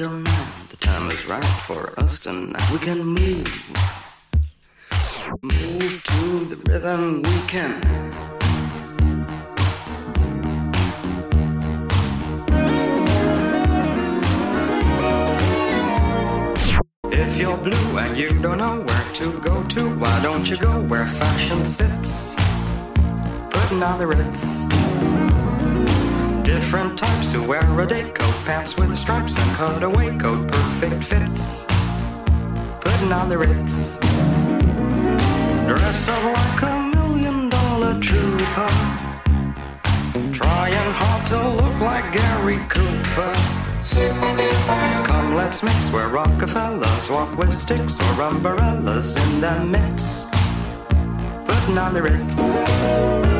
till now. The time is right for us tonight. We can move. Move to the rhythm we can. If you're blue and you don't know where to go to, why don't you go where fashion sits? Putting on the Ritz. Different types who wear a day coat, pants with stripes and cutaway coat, perfect fits. Putting on the Ritz. Dressed up like a million dollar trooper. Trying hard to look like Gary Cooper. Come, let's mix where Rockefellers walk with sticks or umbrellas in their midst. Putting on the Ritz.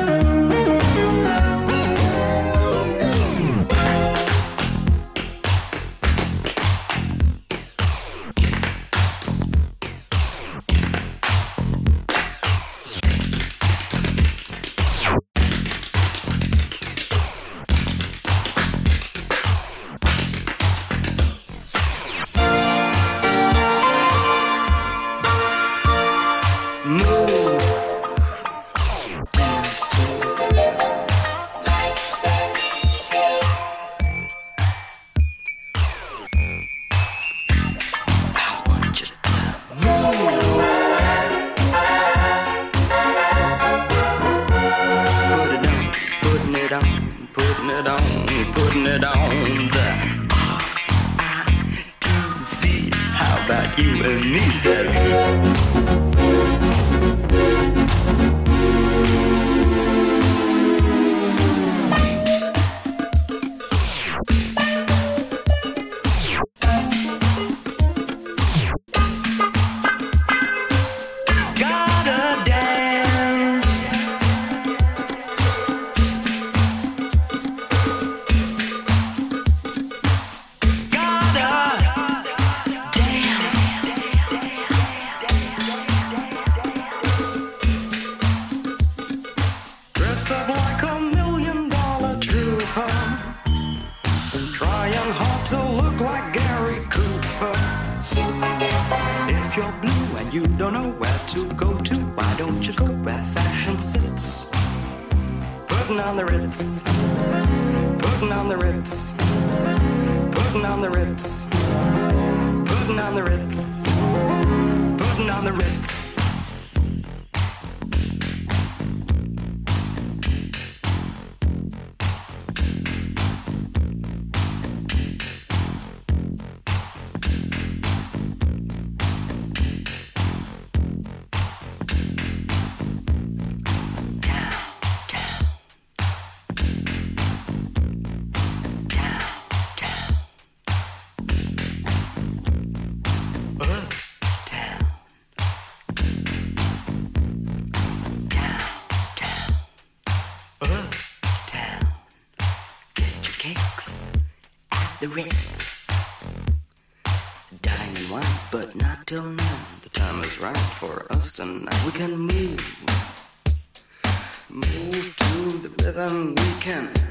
The Ritz. Wine, but not till now. The time is right for us tonight. We can move. Move to the rhythm we can.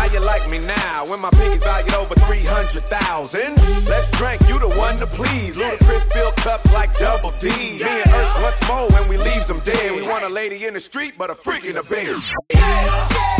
How you like me now when my pinky's valued over 300,000? Let's drink, you the one to please. Ludacris fill cups like double D. Me and Ush, what's more when we leaves them dead? We want a lady in the street, but a freak in a bed. Yeah.